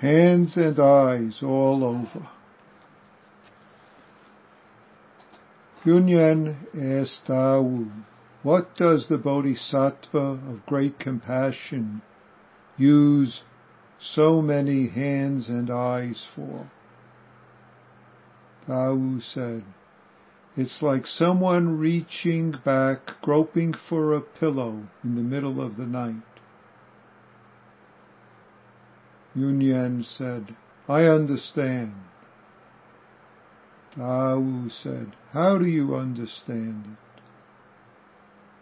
hands and eyes all over. Yunyan asked Dawu, what does the Bodhisattva of great compassion use so many hands and eyes for? Dawu said, it's like someone reaching back, groping for a pillow in the middle of the night. Yunyan said, I understand. Dawu said, how do you understand it?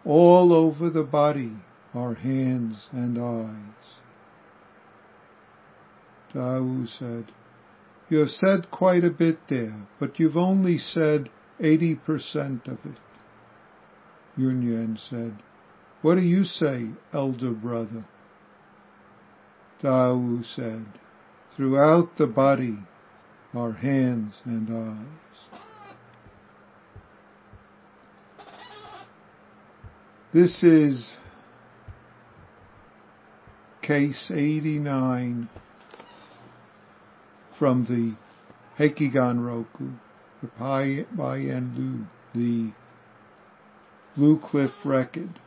All over the body are hands and eyes. Dawu said, you have said quite a bit there, but you've only said 80% of it. Yunyan said, what do you say, elder brother? Dawu said, throughout the body are hands and eyes. This is case 89 from the Hekigan Roku, the Biyan Lu, the Blue Cliff record.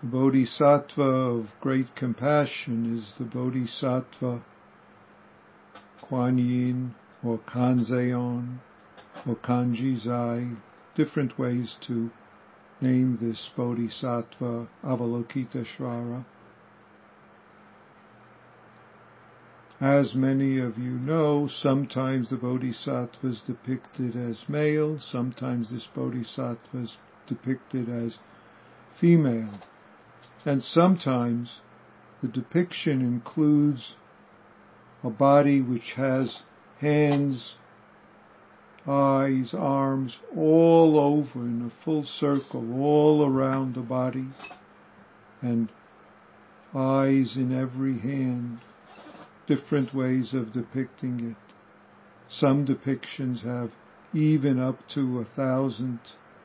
The Bodhisattva of great compassion is the Bodhisattva Kuan Yin or Kanzeon or Kanjizai, different ways to name this Bodhisattva Avalokiteshvara. As many of you know, sometimes the Bodhisattva is depicted as male, sometimes this Bodhisattva is depicted as female. And sometimes the depiction includes a body which has hands, eyes, arms all over in a full circle, all around the body, and eyes in every hand, different ways of depicting it. Some depictions have even up to a thousand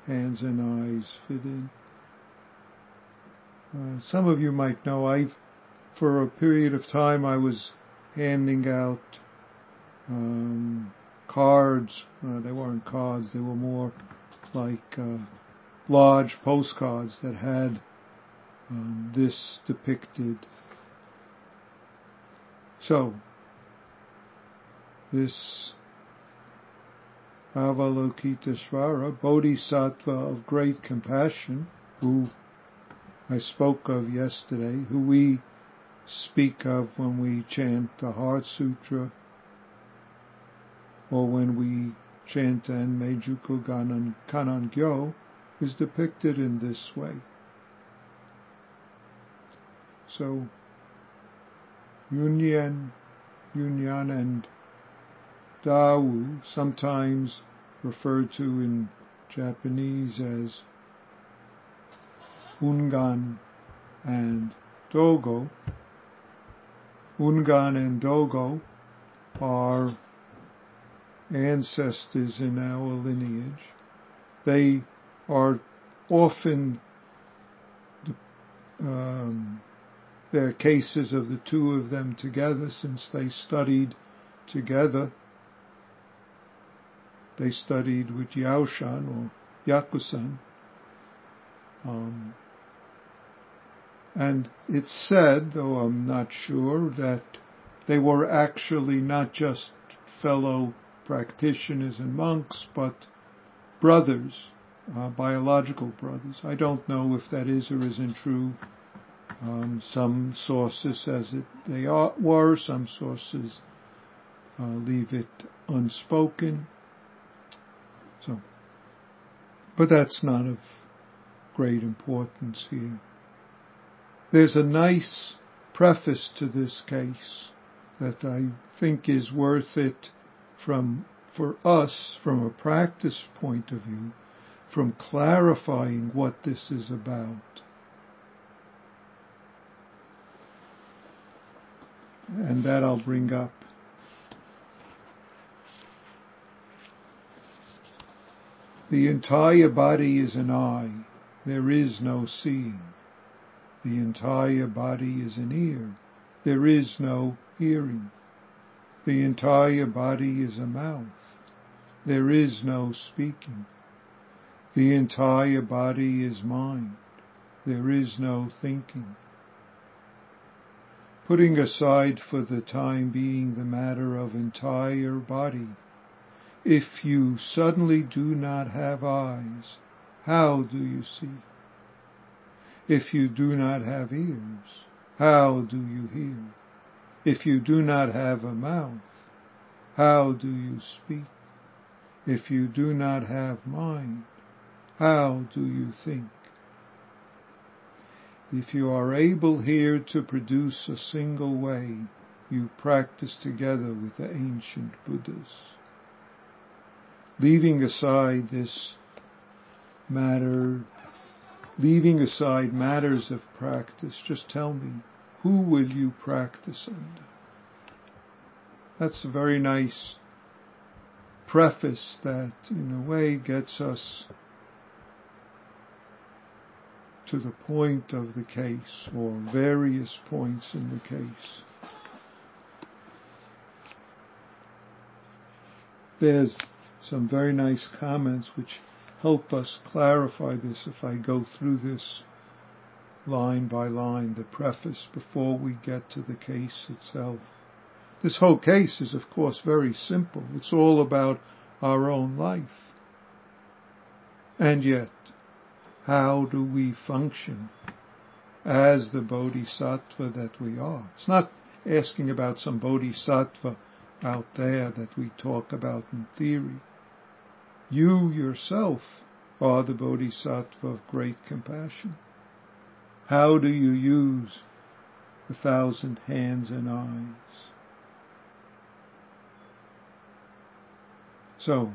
hands and eyes fit in. Uh, some of you might know I've, for a period of time, I was handing out um, cards. Uh, they weren't cards; they were more like uh, large postcards that had um, this depicted. So, this Avalokiteshvara, Bodhisattva of great compassion, who I spoke of yesterday, who we speak of when we chant the Heart Sutra or when we chant Enmei Jukku Kannon Gyo is depicted in this way. So, Yunyan, Yunyan and Dawu, sometimes referred to in Japanese as Ungan and Dogo. Ungan and Dogo are ancestors in our lineage. They are often um, there are cases of the two of them together since they studied together. They studied with Yaoshan or Yakusan. Um, and it's said, though I'm not sure, that they were actually not just fellow practitioners and monks, but brothers, uh, biological brothers. I don't know if that is or isn't true. Um, some sources says it they are, were, some sources uh, leave it unspoken. So, but that's not of great importance here. There's a nice preface to this case that I think is worth it from, for us, from a practice point of view, from clarifying what this is about. And that I'll bring up. The entire body is an eye. There is no seeing. The entire body is an ear. There is no hearing. The entire body is a mouth. There is no speaking. The entire body is mind. There is no thinking. Putting aside for the time being the matter of entire body, if you suddenly do not have eyes, how do you see? If you do not have ears, how do you hear? If you do not have a mouth, how do you speak? If you do not have mind, how do you think? If you are able here to produce a single way, you practice together with the ancient Buddhas. Leaving aside this matter leaving aside matters of practice, just tell me, who will you practice under? That's a very nice preface that, in a way, gets us to the point of the case, or various points in the case. There's some very nice comments which help us clarify this if I go through this line by line, the preface, before we get to the case itself. This whole case is, of course, very simple. It's all about our own life. And yet, how do we function as the bodhisattva that we are? It's not asking about some bodhisattva out there that we talk about in theory. You yourself are the bodhisattva of great compassion. How do you use the thousand hands and eyes? So,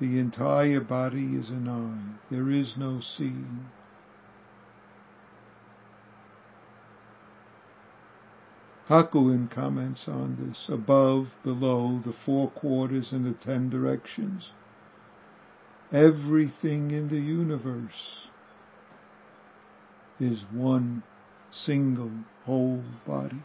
the entire body is an eye. There is no seeing. Hakuin comments on this, above, below, the four quarters and the ten directions. Everything in the universe is one single whole body.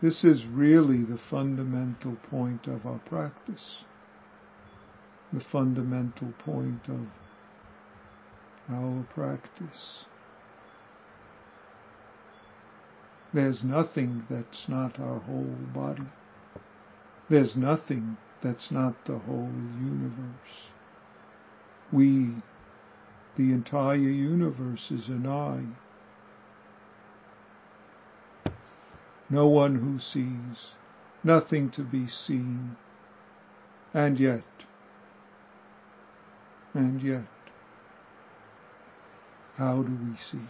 This is really the fundamental point of our practice the fundamental point of our practice. There's nothing that's not our whole body. There's nothing that's not the whole universe. We, the entire universe is an eye. No one who sees, nothing to be seen, and yet and yet, how do we see?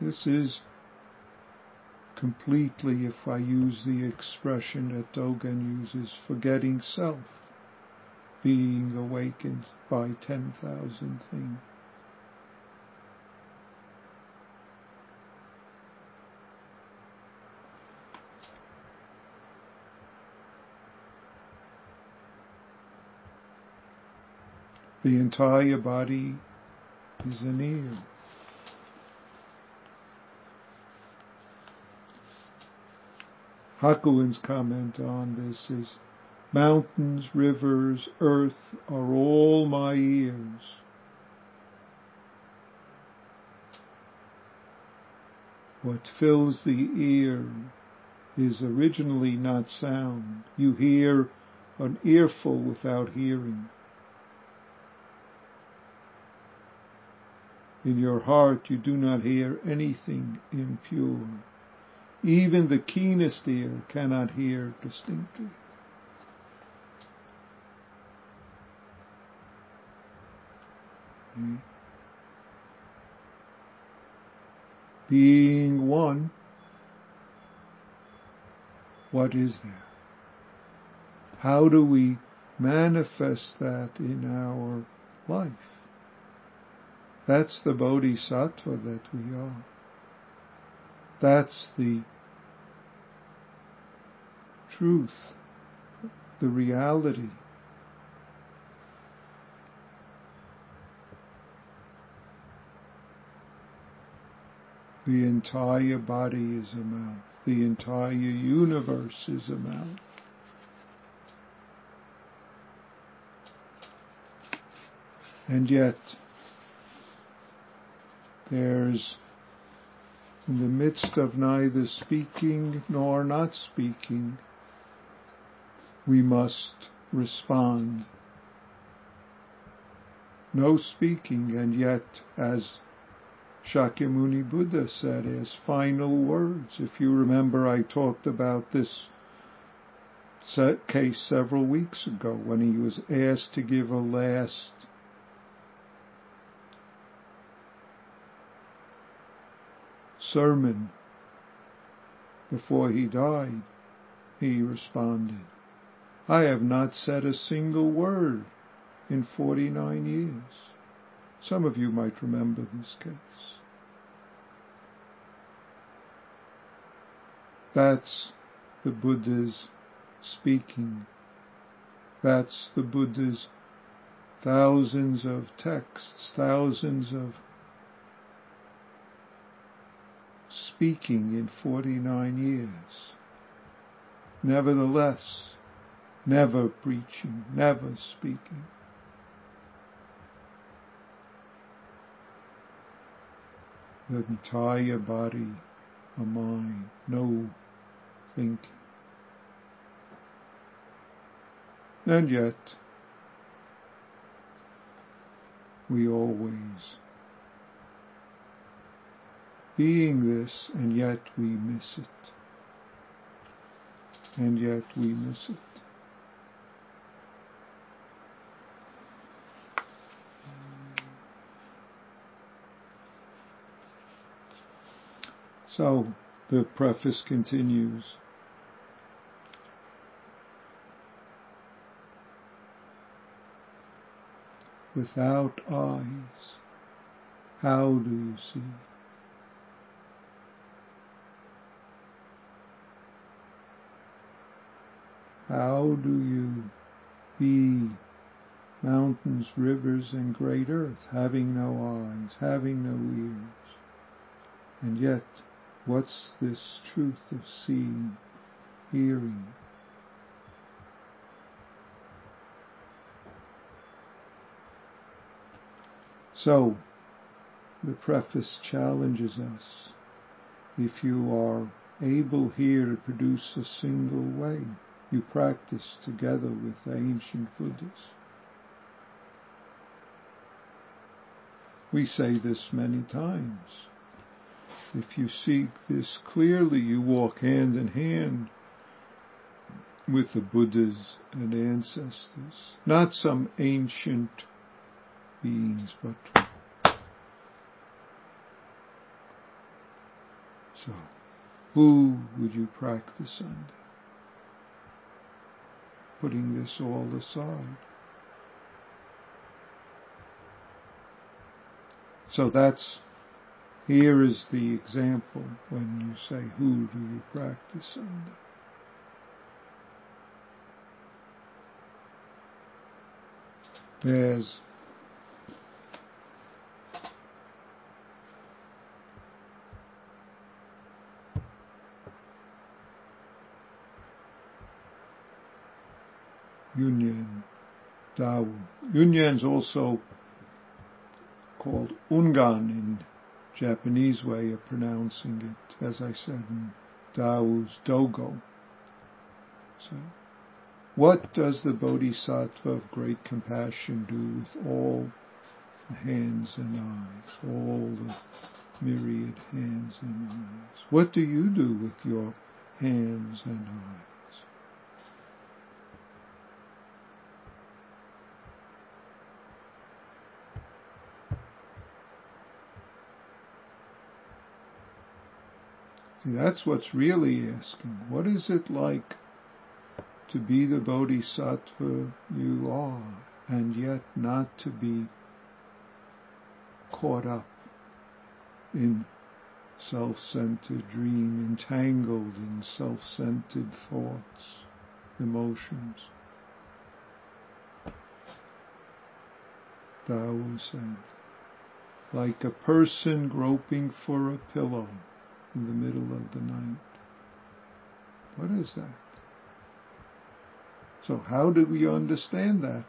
This is completely, if I use the expression that Dogen uses, forgetting self, being awakened by 10,000 things. The entire body is an ear. Hakuin's comment on this is, mountains, rivers, earth are all my ears. What fills the ear is originally not sound. You hear an earful without hearing. In your heart you do not hear anything impure. Even the keenest ear cannot hear distinctly. Hmm. Being one, what is there? How do we manifest that in our life? That's the bodhisattva that we are. That's the truth, the reality. The entire body is a mouth. The entire universe is a mouth. And yet, there's in the midst of neither speaking nor not speaking, we must respond. No speaking, and yet, as Shakyamuni Buddha said as final words. If you remember, I talked about this case several weeks ago when he was asked to give a last sermon before he died. He responded, I have not said a single word in 49 years. Some of you might remember this case. That's the Buddha's speaking. That's the Buddha's thousands of texts, thousands of speaking in 49 years. Nevertheless, never preaching, never speaking. the entire body, a mind, no thinking. And yet, we always being this, and yet we miss it. And yet we miss it. So the preface continues. Without eyes, how do you see? How do you be mountains, rivers, and great earth, having no eyes, having no ears, and yet What's this truth of seeing, hearing? So, the preface challenges us. If you are able here to produce a single way, you practice together with the ancient Buddhas. We say this many times. If you seek this clearly, you walk hand in hand with the Buddhas and ancestors, not some ancient beings, but so who would you practice under? Putting this all aside. So that's here is the example when you say, who do you practice under? There's Yunyan, Dao. Yunyan's also called Ungan in Japanese way of pronouncing it, as I said in Tao's Dogo. So, what does the Bodhisattva of great compassion do with all the hands and eyes, all the myriad hands and eyes? What do you do with your hands and eyes? See, that's what's really asking. What is it like to be the bodhisattva you are and yet not to be caught up in self-centered dream, entangled in self-centered thoughts, emotions. Tao said, like a person groping for a pillow in the middle of the night. What is that? So how do we understand that?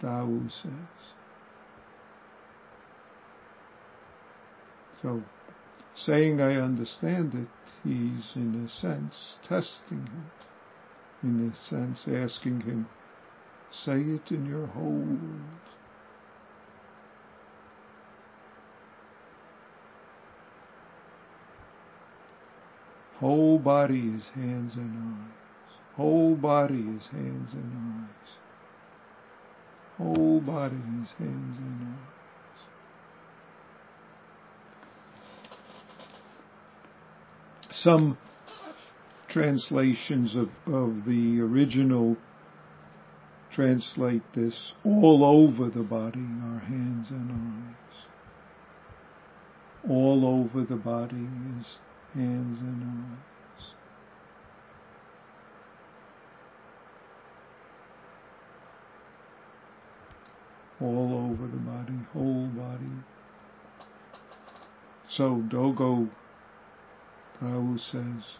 Tao says. So, saying I understand it, he's in a sense testing him. In a sense asking him, say it in your whole Whole body is hands and eyes. Whole body is hands and eyes. Whole body is hands and eyes. Some translations of, of the original translate this all over the body are hands and eyes. All over the body is hands and eyes. All over the body, whole body. So Dogo Tao says,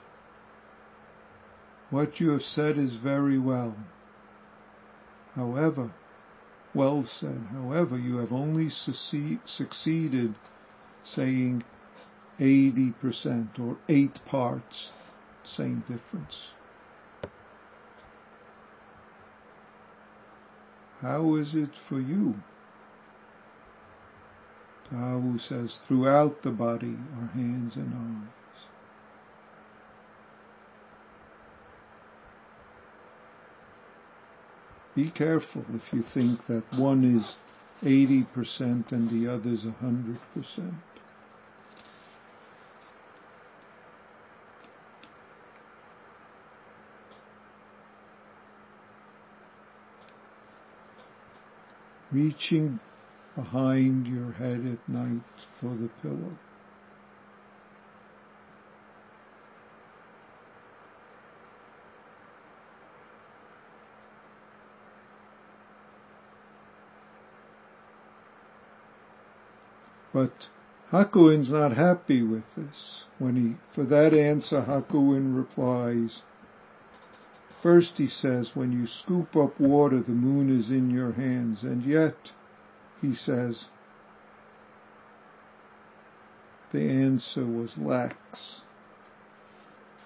what you have said is very well. However, well said. However, you have only succeeded saying 80% or eight parts, same difference. How is it for you? Tao says, throughout the body are hands and eyes. Be careful if you think that one is 80% and the other is 100%. Reaching behind your head at night for the pillow. But Hakuin's not happy with this. When he, for that answer, Hakuin replies, First he says, when you scoop up water, the moon is in your hands, and yet, he says, the answer was lax.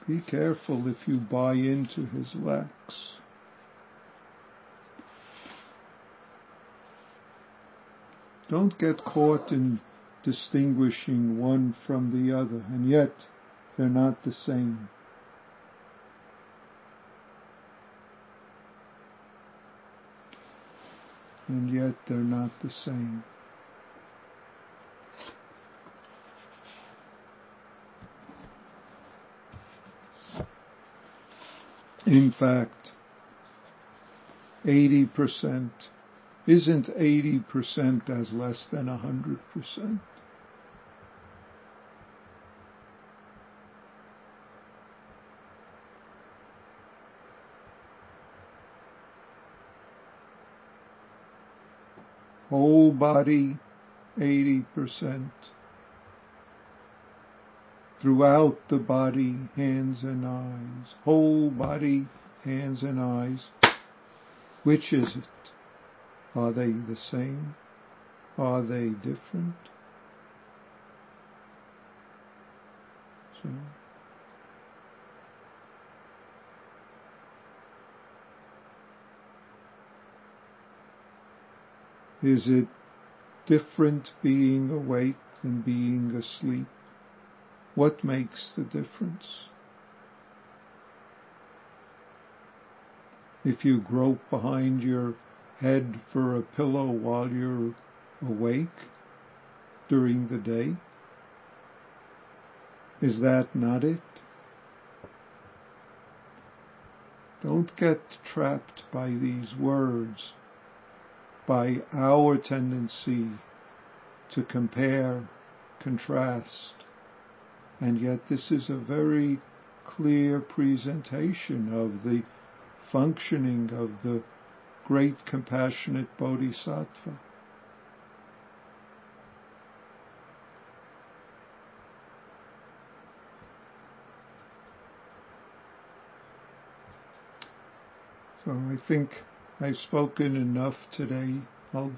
Be careful if you buy into his lax. Don't get caught in distinguishing one from the other, and yet they're not the same. And yet they're not the same. In fact, 80% isn't 80% as less than 100%. Whole body 80%. Throughout the body, hands and eyes. Whole body, hands and eyes. Which is it? Are they the same? Are they different? So, Is it different being awake than being asleep? What makes the difference? If you grope behind your head for a pillow while you're awake during the day, is that not it? Don't get trapped by these words by our tendency to compare, contrast. And yet this is a very clear presentation of the functioning of the great compassionate bodhisattva. So I think I've spoken enough today. I'll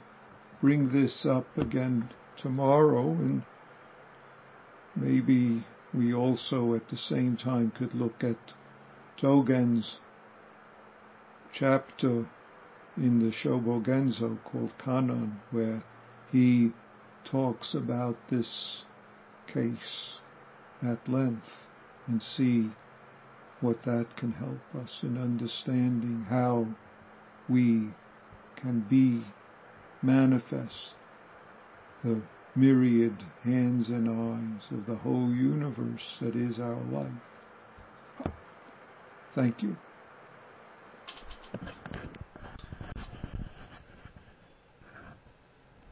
bring this up again tomorrow and maybe we also at the same time could look at Dogen's chapter in the Shobogenzo called Kannon where he talks about this case at length and see what that can help us in understanding how we can be manifest the myriad hands and eyes of the whole universe that is our life. Thank you.